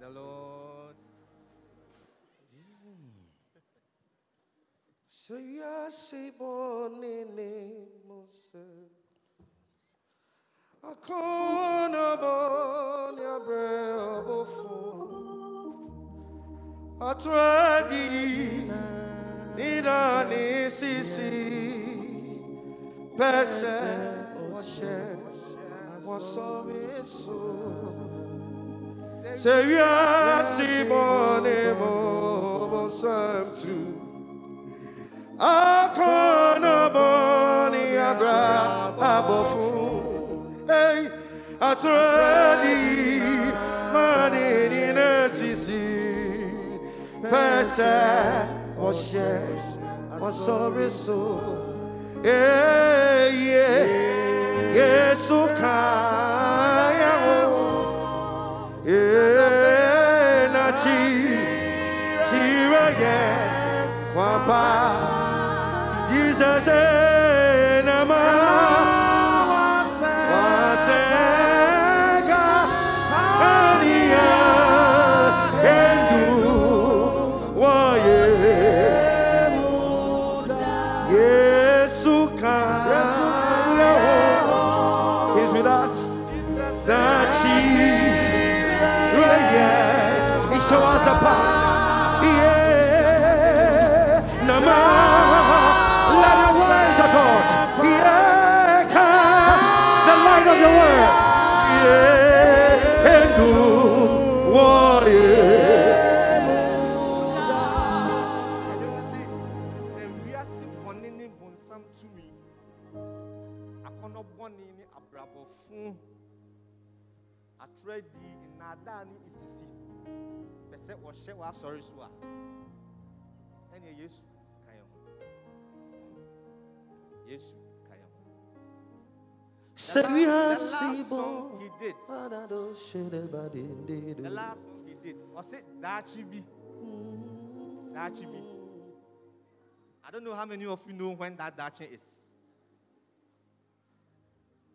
the Lord. Born in Mose. Akona bon ya brebo fo. Atradi ida ni sisi. Pese washe wasomi Say yes, born in Mose too. akɔnɔ bɔni abra abɔfo ei aturadi mani nina sisi. Pɛsɛ ɔhyɛ ɔsɔre so. Eye yesu kaya nati tira yɛ kwapa. Jesus Say we are song he did the last song he did ɔse daakye bi daakye bi I don't know how many of you know when that daakye is.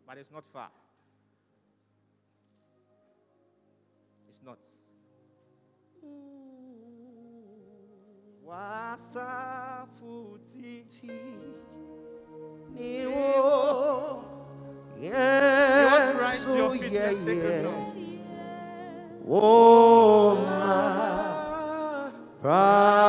But it's not far. It's not. Wasafuti Niwo. You want to rise to your Yes, feet? Yeah, let's take oh, yeah. song. Oh, my Prophet,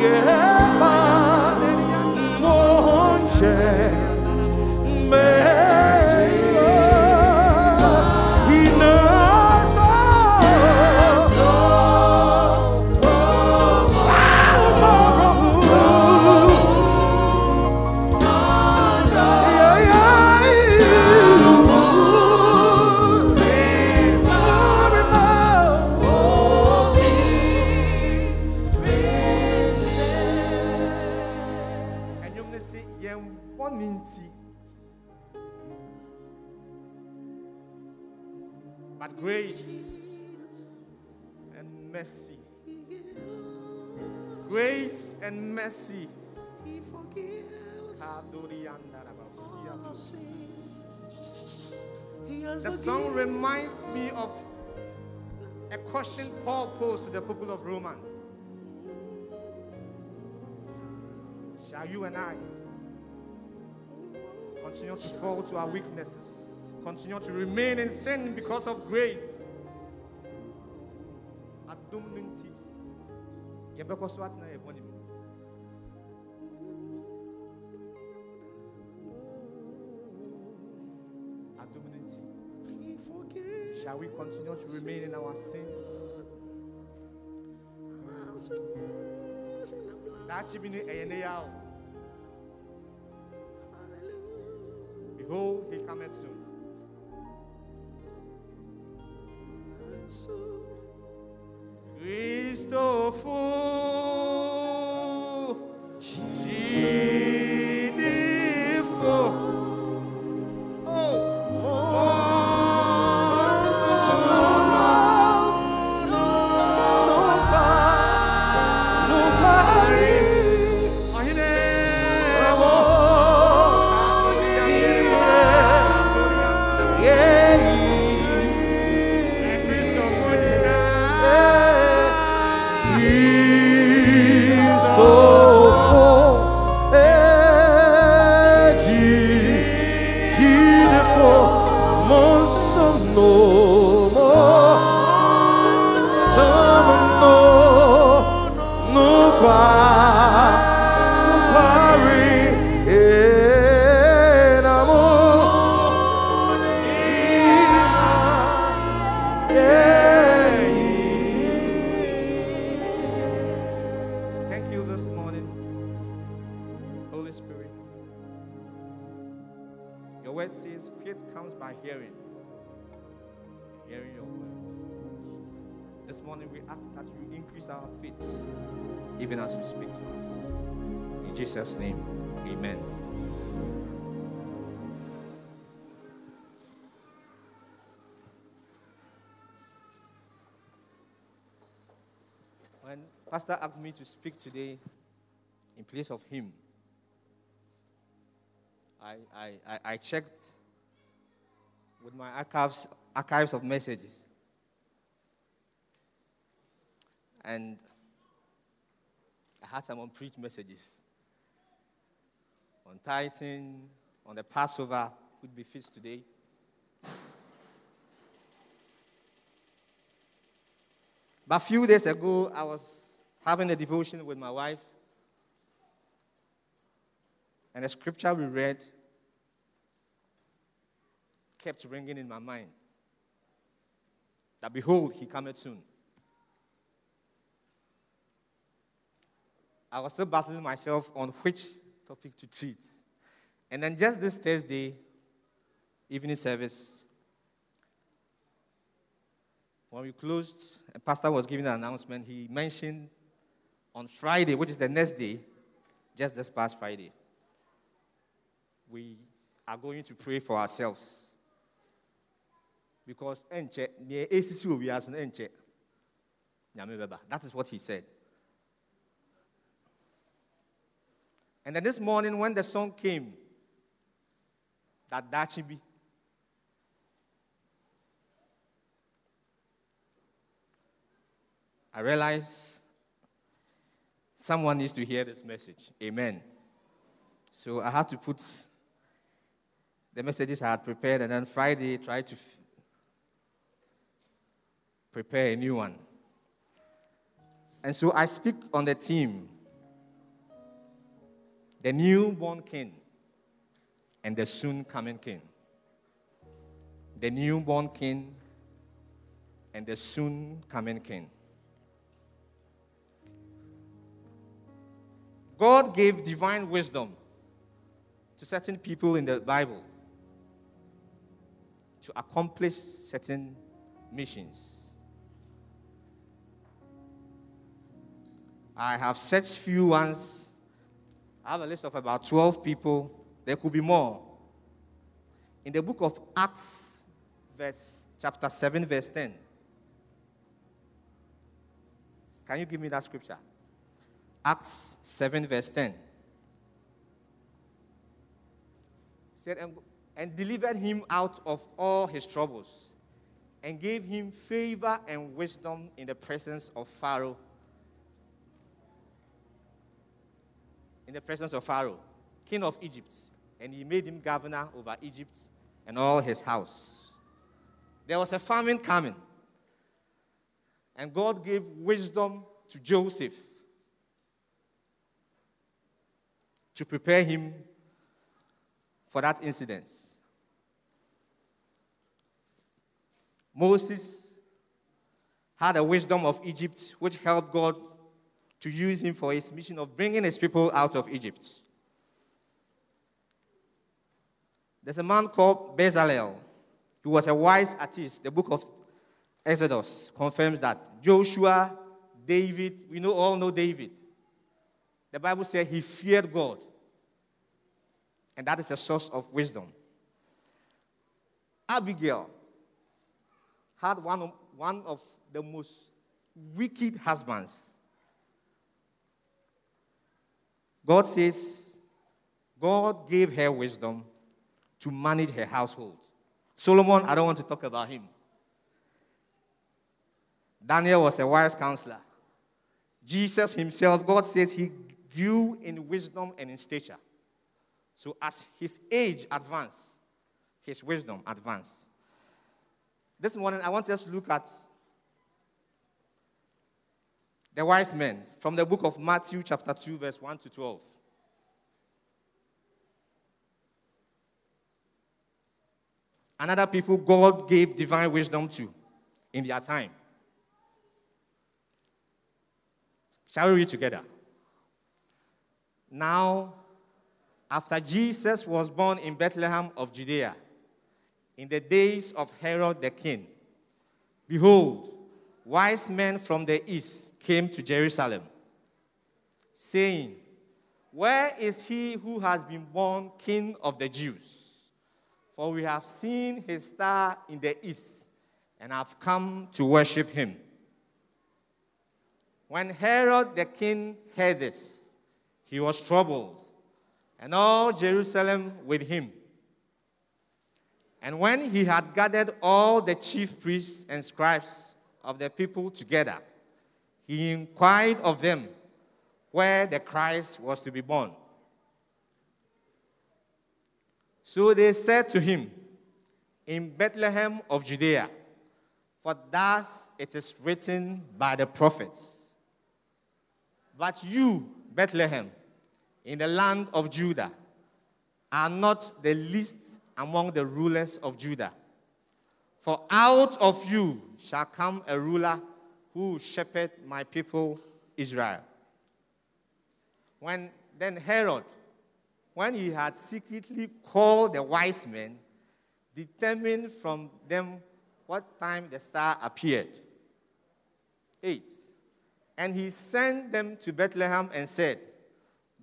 yeah. The song reminds me of a question Paul posed to the people of Romans. Shall you and I continue to fall to our weaknesses? Continue to remain in sin because of grace? So Shall we continue to remain in our sins? Behold, he cometh soon. Christopher, This morning we ask that you increase our faith even as you speak to us. In Jesus' name, amen. When Pastor asked me to speak today in place of him, I, I, I, checked with my archives, archives of messages. And I had some unpreached messages on tithing, on the Passover, would be feast today. But a few days ago, I was having a devotion with my wife, and the scripture we read kept ringing in my mind that behold, he cometh soon. I was still battling myself on which topic to treat. And then just this Thursday evening service, when we closed, a pastor was giving an announcement. He mentioned on Friday, which is the next day, just this past Friday, we are going to pray for ourselves. Because. That is what he said. And then this morning, when the song came, that Dachibi, I realized someone needs to hear this message. Amen. So I had to put the messages I had prepared, and then Friday try to f- prepare a new one. And so I speak on the theme the newborn king and the soon coming king. The newborn king and the soon coming king. God gave divine wisdom to certain people in the Bible to accomplish certain missions. I have searched few ones. I have a list of about 12 people. There could be more. In the book of Acts, verse chapter 7, verse 10. Can you give me that scripture? Acts 7, verse 10. It said, and, and delivered him out of all his troubles, and gave him favor and wisdom in the presence of Pharaoh. In the presence of Pharaoh, king of Egypt, and he made him governor over Egypt and all his house. There was a famine coming, and God gave wisdom to Joseph to prepare him for that incident. Moses had a wisdom of Egypt which helped God to use him for his mission of bringing his people out of Egypt. There's a man called Bezalel who was a wise artist. The book of Exodus confirms that. Joshua, David, we know all know David. The Bible says he feared God. And that is a source of wisdom. Abigail had one of, one of the most wicked husbands. God says God gave her wisdom to manage her household. Solomon, I don't want to talk about him. Daniel was a wise counselor. Jesus himself, God says he grew in wisdom and in stature. So as his age advanced, his wisdom advanced. This morning, I want us to look at the wise men from the book of Matthew, chapter 2, verse 1 to 12. Another people God gave divine wisdom to in their time. Shall we read together? Now, after Jesus was born in Bethlehem of Judea, in the days of Herod the king, behold, wise men from the east came to Jerusalem, saying, Where is he who has been born king of the Jews? For we have seen his star in the east and have come to worship him. When Herod the king heard this, he was troubled, and all Jerusalem with him. And when he had gathered all the chief priests and scribes of the people together, he inquired of them where the Christ was to be born. So they said to him, In Bethlehem of Judea, for thus it is written by the prophets. But you, Bethlehem, in the land of Judah, are not the least among the rulers of Judah. For out of you shall come a ruler who will shepherd my people Israel. When then Herod, when he had secretly called the wise men, determined from them what time the star appeared. 8. And he sent them to Bethlehem and said,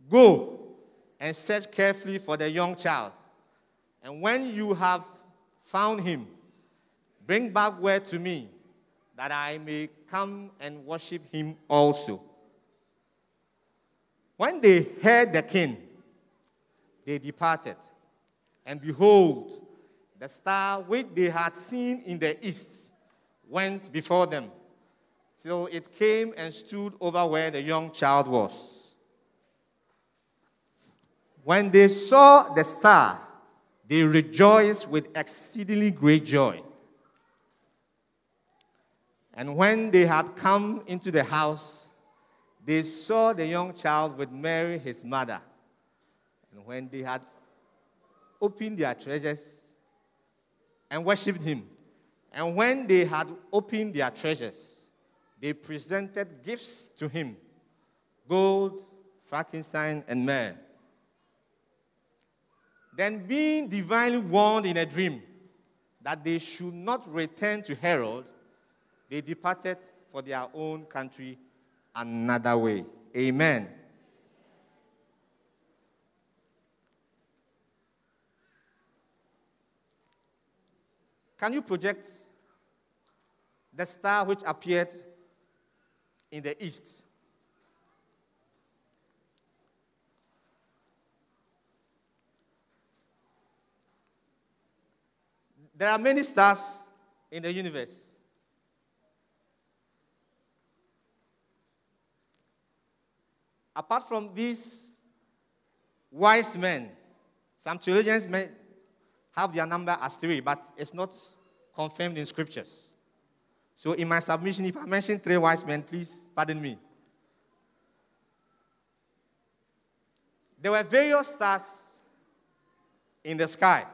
Go and search carefully for the young child. And when you have found him, bring back word to me that I may come and worship him also. When they heard the king, they departed. And behold, the star which they had seen in the east went before them till it came and stood over where the young child was. When they saw the star, they rejoiced with exceedingly great joy. And when they had come into the house, they saw the young child with Mary, his mother and when they had opened their treasures and worshipped him, and when they had opened their treasures, they presented gifts to him gold, frankincense, and myrrh. Then, being divinely warned in a dream that they should not return to Herod, they departed for their own country another way. Amen. Can you project the star which appeared in the east? There are many stars in the universe. Apart from these wise men, some theologians may have their number as three, but it's not confirmed in scriptures. So, in my submission, if I mention three wise men, please pardon me. There were various stars in the sky.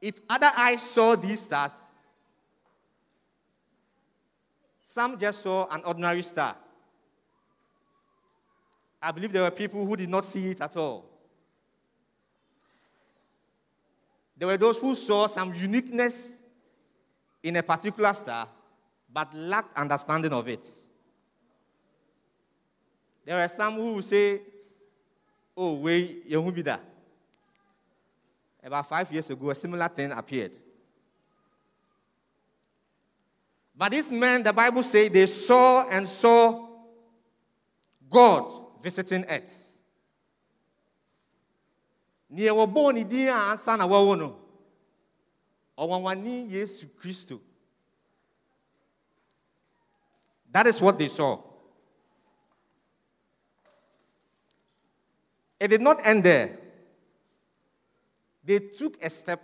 If other eyes saw these stars, some just saw an ordinary star. I believe there were people who did not see it at all. There were those who saw some uniqueness in a particular star but lacked understanding of it. There were some who would say, Oh, wait, there. About five years ago, a similar thing appeared. But these men, the Bible says, they saw and saw God visiting earth. Near wɔbɔɔ ne din a ansa na wɔwɔ no ɔwanwani yesu kristo that is what they saw it did not end there they took a step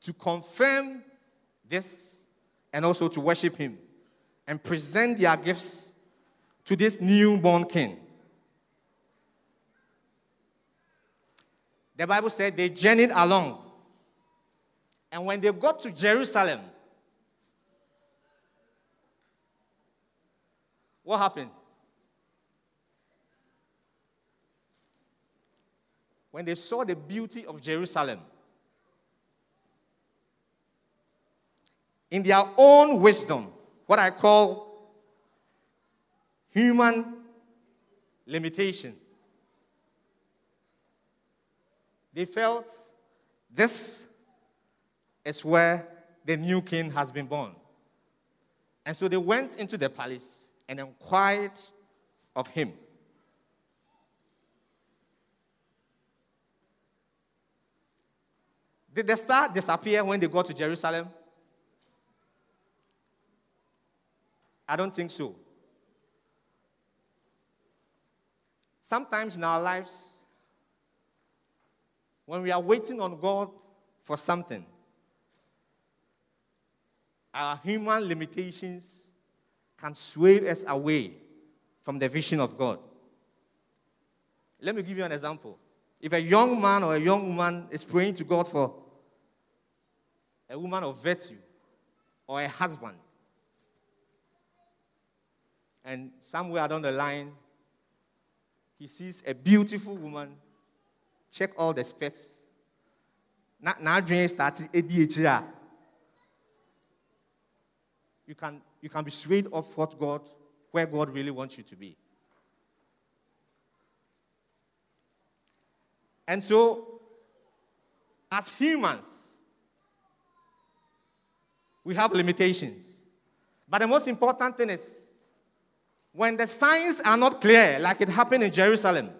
to confirm this and also to worship him and present their gifts to this newborn king. The Bible said they journeyed along. And when they got to Jerusalem, what happened? When they saw the beauty of Jerusalem, in their own wisdom, what I call human limitation. They felt this is where the new king has been born. And so they went into the palace and inquired of him. Did the star disappear when they got to Jerusalem? I don't think so. Sometimes in our lives, when we are waiting on God for something, our human limitations can sway us away from the vision of God. Let me give you an example. If a young man or a young woman is praying to God for a woman of virtue or a husband, and somewhere down the line, he sees a beautiful woman, check all the specs. Now, dream started ADHD. You can, you can be swayed off what God, where God really wants you to be. And so, as humans, we have limitations. But the most important thing is when the signs are not clear, like it happened in Jerusalem,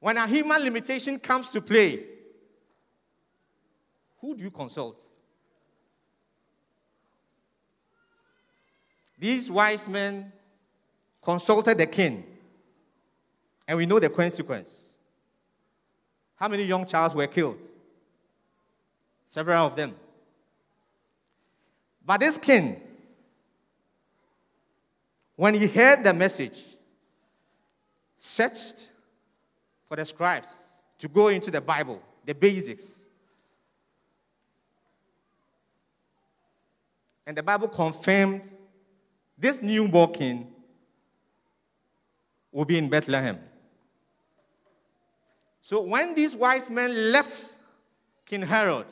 when a human limitation comes to play, who do you consult? These wise men consulted the king, and we know the consequence. How many young childs were killed? Several of them. But this king when he heard the message, searched for the scribes to go into the Bible, the basics. And the Bible confirmed this newborn king will be in Bethlehem. So when these wise men left King Herod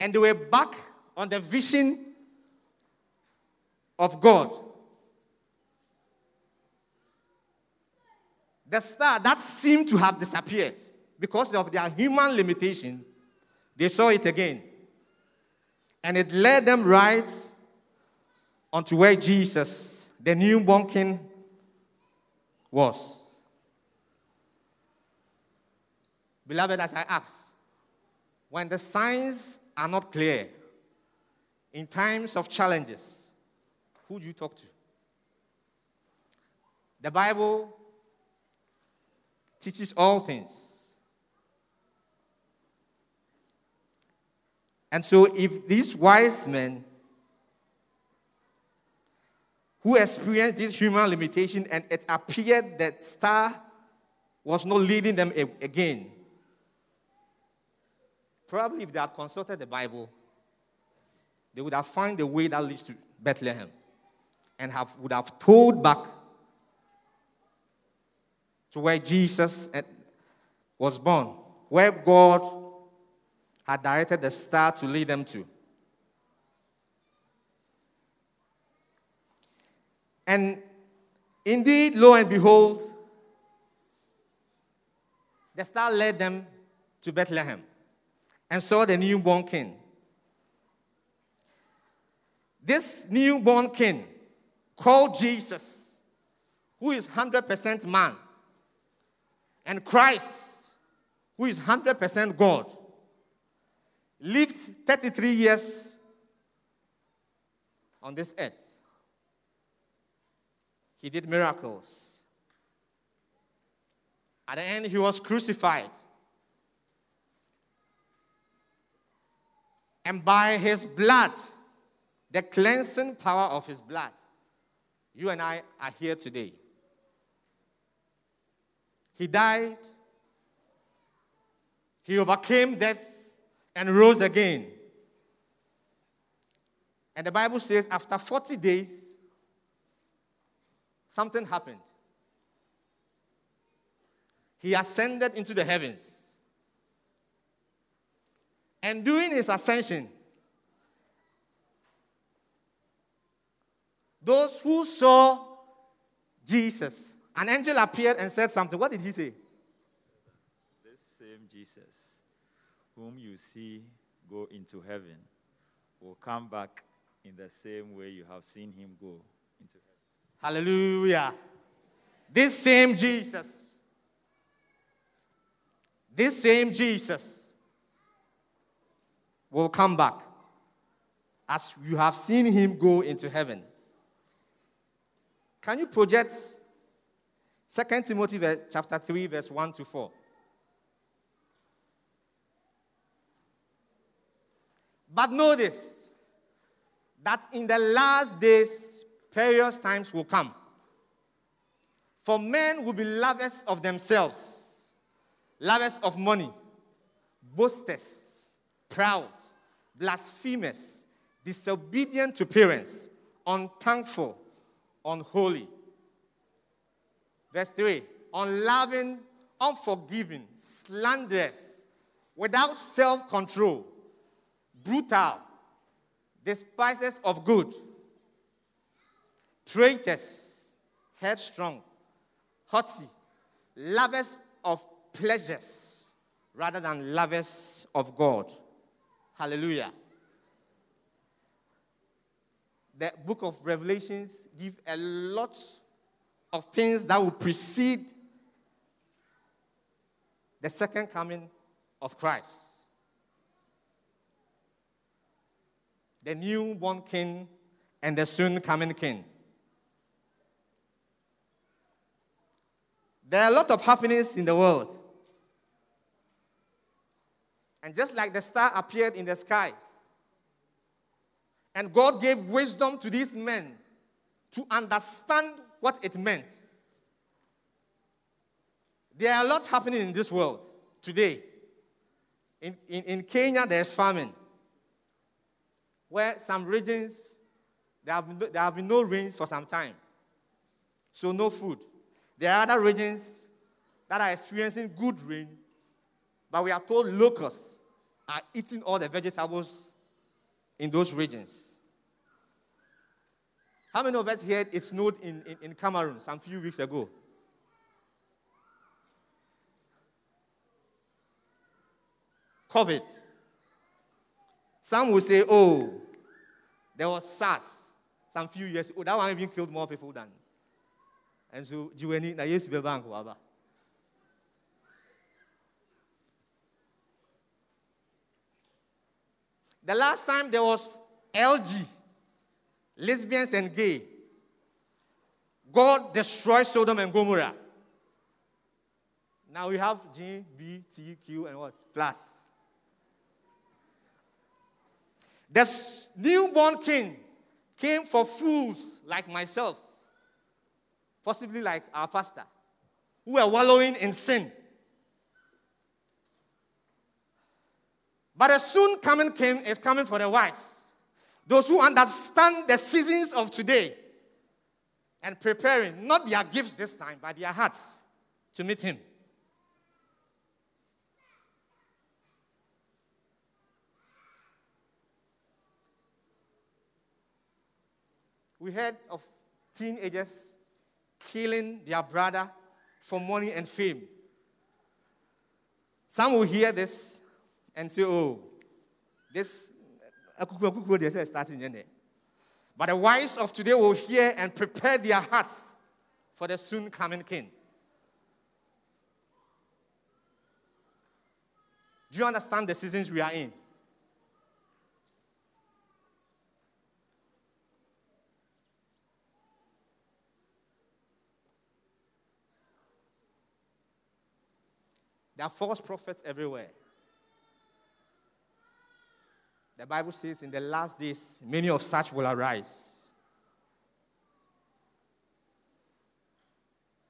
and they were back on the vision of God. The star that seemed to have disappeared because of their human limitation, they saw it again. And it led them right onto where Jesus, the newborn king, was. Beloved, as I ask, when the signs are not clear, in times of challenges, who do you talk to? The Bible teaches all things. And so, if these wise men who experienced this human limitation and it appeared that star was not leading them again, probably if they had consulted the Bible, they would have found the way that leads to Bethlehem and have, would have told back to where Jesus was born, where God had directed the star to lead them to. And indeed, lo and behold, the star led them to Bethlehem and saw the newborn king. This newborn king, called Jesus, who is 100% man, and Christ, who is 100% God, lived 33 years on this earth. He did miracles. At the end, he was crucified. And by his blood, the cleansing power of his blood, you and I are here today. He died, he overcame death and rose again. And the Bible says after 40 days, something happened. He ascended into the heavens. And during his ascension, those who saw Jesus, an angel appeared and said something. What did he say? This same Jesus, whom you see go into heaven, will come back in the same way you have seen him go into heaven. Hallelujah. This same Jesus, this same Jesus will come back as you have seen him go into heaven. Can you project 2 Timothy chapter 3, verse 1 to 4? But know this that in the last days, perilous times will come. For men will be lovers of themselves, lovers of money, boasters, proud, blasphemous, disobedient to parents, unthankful, unholy. Verse 3 unloving, unforgiving, slanderous, without self control, brutal, despisers of good, traitors, headstrong, haughty, lovers of pleasures rather than lovers of God. Hallelujah the book of Revelations give a lot of things that will precede the second coming of Christ. The newborn king and the soon coming king. There are a lot of happenings in the world. And just like the star appeared in the sky, and God gave wisdom to these men to understand what it meant. There are a lot happening in this world today. In, in, in Kenya, there's famine, where some regions, there have, no, there have been no rains for some time. So, no food. There are other regions that are experiencing good rain, but we are told locusts are eating all the vegetables in those regions. How many of us heard it snowed in, in, in Cameroon some few weeks ago? COVID. Some will say, oh, there was SARS some few years. Oh, that one even killed more people than. And so, Juweni, na be bank waba. The last time there was LG, lesbians and gay, God destroyed Sodom and Gomorrah. Now we have G, B, T, Q, and what? Plus. The newborn king came for fools like myself, possibly like our pastor, who were wallowing in sin. But a soon coming king is coming for the wise, those who understand the seasons of today and preparing not their gifts this time, but their hearts to meet him. We heard of teenagers killing their brother for money and fame. Some will hear this and say, oh, this is starting. But the wise of today will hear and prepare their hearts for the soon coming king. Do you understand the seasons we are in? There are false prophets everywhere. The Bible says in the last days, many of such will arise.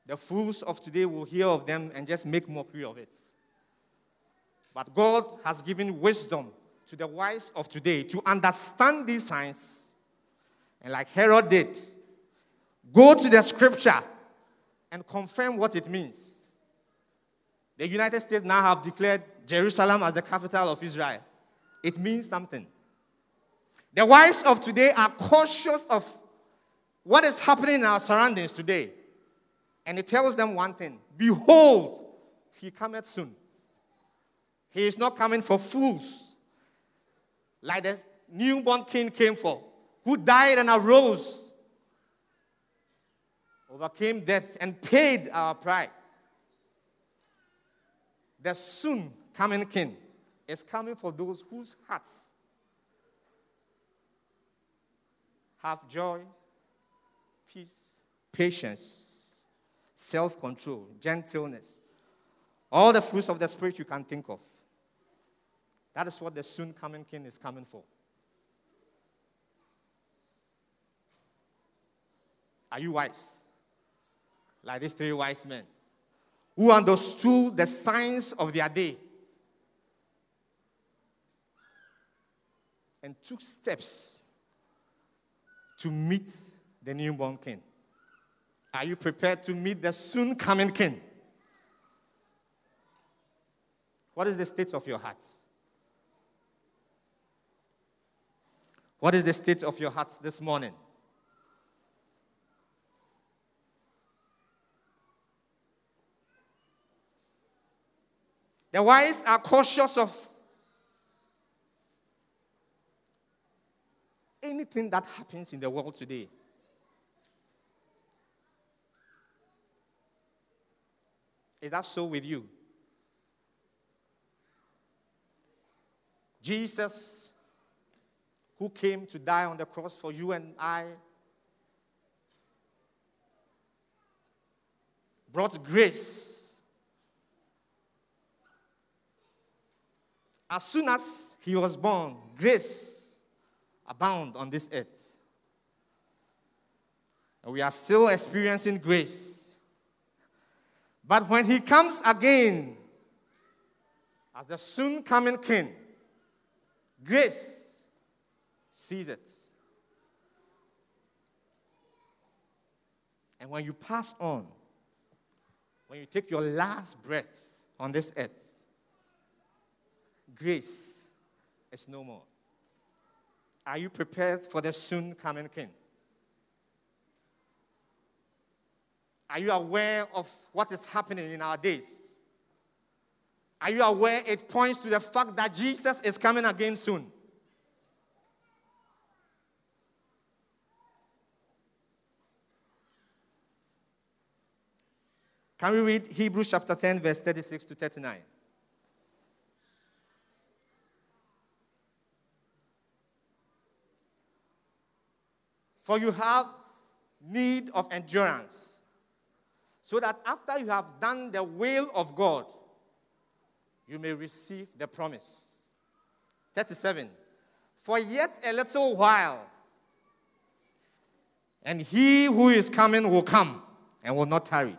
The fools of today will hear of them and just make mockery of it. But God has given wisdom to the wise of today to understand these signs. And like Herod did, go to the scripture and confirm what it means. The United States now have declared Jerusalem as the capital of Israel. It means something. The wise of today are cautious of what is happening in our surroundings today. And it tells them one thing Behold, he cometh soon. He is not coming for fools like the newborn king came for, who died and arose, overcame death, and paid our price the soon coming king is coming for those whose hearts have joy, peace, patience, self control, gentleness, all the fruits of the Spirit you can think of. That is what the soon coming king is coming for. Are you wise? Like these three wise men who understood the signs of their day and took steps to meet the newborn king. Are you prepared to meet the soon coming king? What is the state of your heart? What is the state of your heart this morning? The wise are cautious of anything that happens in the world today. Is that so with you? Jesus, who came to die on the cross for you and I, brought grace As soon as he was born, grace abound on this earth. And we are still experiencing grace. But when he comes again as the soon coming king, grace it. And when you pass on, when you take your last breath on this earth, grace is no more. Are you prepared for the soon coming King? Are you aware of what is happening in our days? Are you aware it points to the fact that Jesus is coming again soon? Can we read Hebrews chapter 10, verse 36 to 39? For you have need of endurance, so that after you have done the will of God, you may receive the promise. 37. For yet a little while, and he who is coming will come and will not tarry.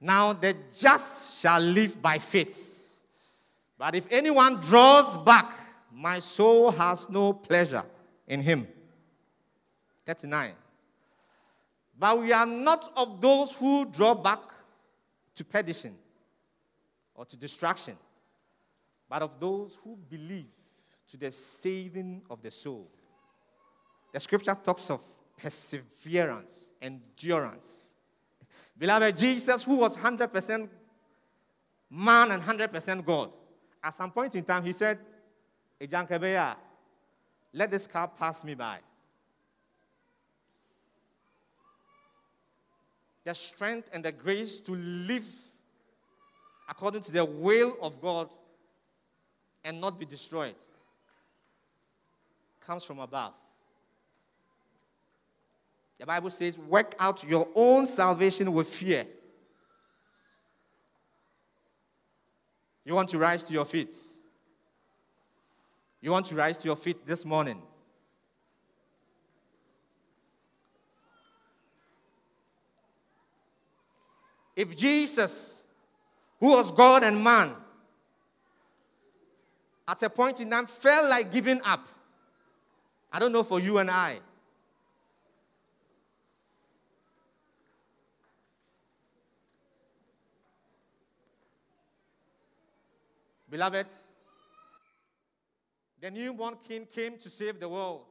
Now the just shall live by faith. But if anyone draws back, my soul has no pleasure in him. 39. But we are not of those who draw back to perdition or to destruction, but of those who believe to the saving of the soul. The scripture talks of perseverance, endurance. Beloved, Jesus, who was 100% man and 100% God, at some point in time, he said, Ejankebeya, let this car pass me by. The strength and the grace to live according to the will of God and not be destroyed comes from above. The Bible says, work out your own salvation with fear. You want to rise to your feet? You want to rise to your feet this morning? If Jesus, who was God and man, at a point in time felt like giving up, I don't know for you and I. Beloved, the newborn king came to save the world,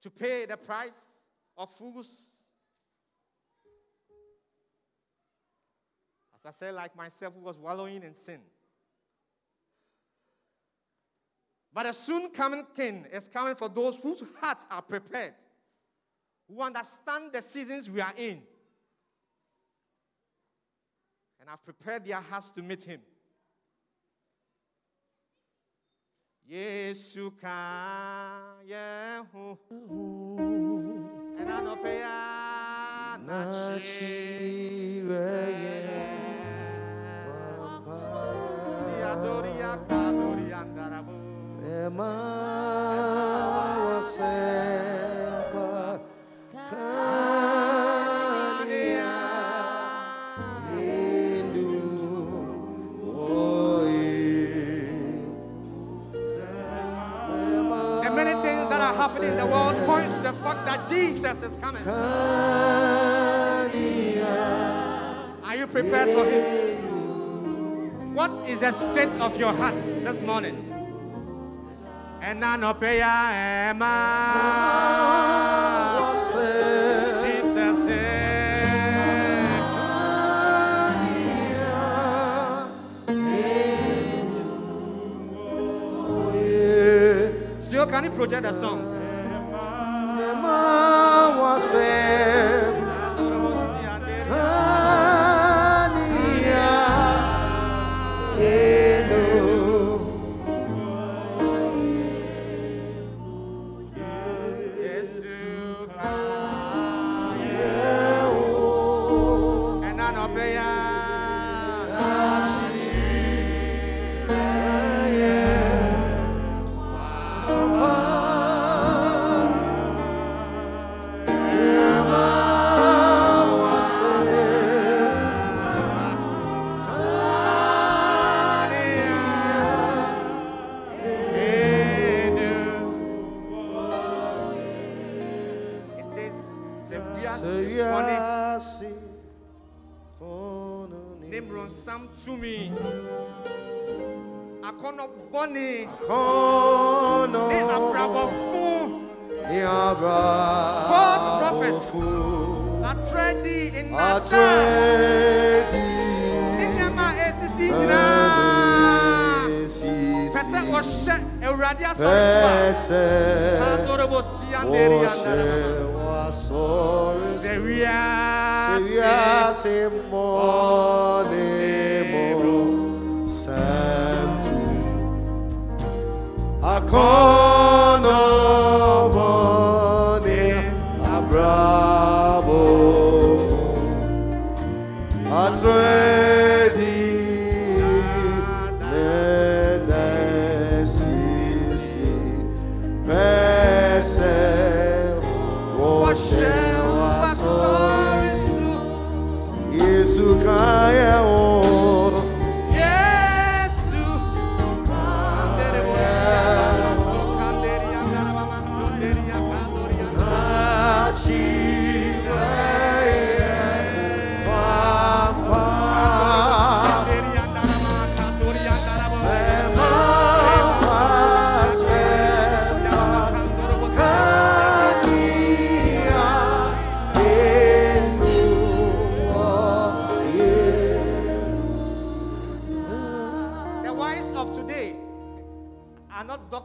to pay the price of fools. As I said, like myself, who was wallowing in sin. But a soon coming king is coming for those whose hearts are prepared, who understand the seasons we are in and have prepared their hearts to meet him. Yesu ka yehu. Enanopea na Si adoria kadori andarabu The happening in the world points to the fact that Jesus is coming. Are you prepared for him? What is the state of your heart this morning? Jesus can you project the song? Yesu Akɔnɔ bɔne ne abrabɔfo false prophets Matredi in Nata. Atredi. Nneɛma a ɛsisi nyinaa. Pɛ sɛ wɔhyɛ Awurade asɔre so a. Pese. Adorable Sianderi Andarababa. Wasore. Sɛ wiase. Seriase monemo Akono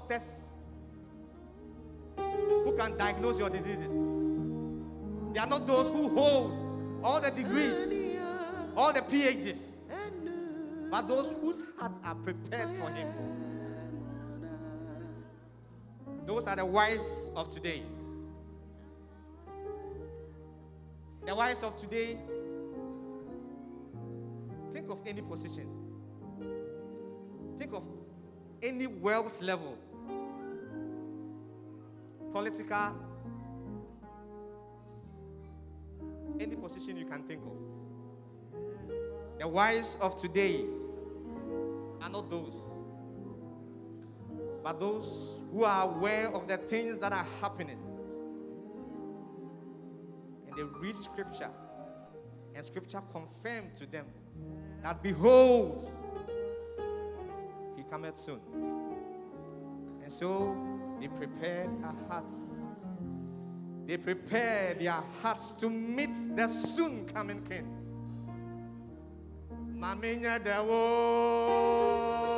doctors who can diagnose your diseases. They are not those who hold all the degrees, all the PhDs, but those whose hearts are prepared for Him. Those are the wise of today. The wise of today, think of any position. Think of any wealth level, political, any position you can think of. The wise of today are not those, but those who are aware of the things that are happening. And they read scripture, and scripture confirmed to them that behold, he cometh soon. And so they prepared their hearts. They prepared their hearts to meet the soon coming king. Maminya dewo.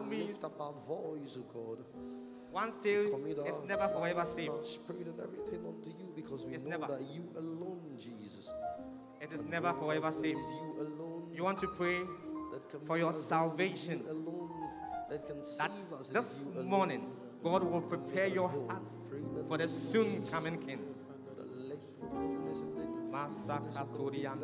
That means- lift up our voice, oh God, One our, is never forever saved. spirit and everything unto you because we It's know never. that you alone, Jesus, It is never forever saved. you alone You want to pray that can for your us, it is salvation. Alone that can that save us. this morning God will prepare your hearts for the soon coming King. The late holiness and the Masakatorian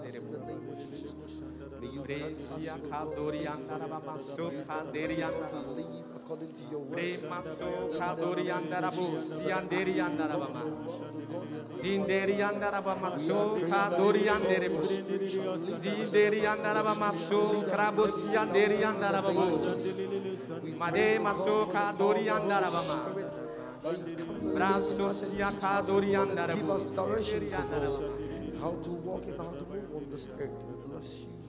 us in the name of Jesus. May you grant us, Bresia God, kadorian daraba masoka derian to live according to your word. Bre masoka dorian darabo sian derian daraba ma. Zinderian daraba masoka dorian derebo. Zinderian daraba maso krabo sian derian daraba bo. Made masoka dorian daraba ma. Braso Give us directions, Zinderian daraba. God, how to walk and how to move on this earth. We bless you.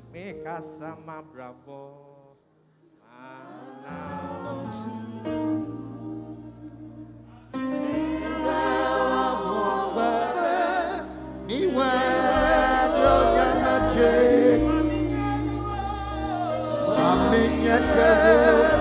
Sama bravo. Mana. Aminyete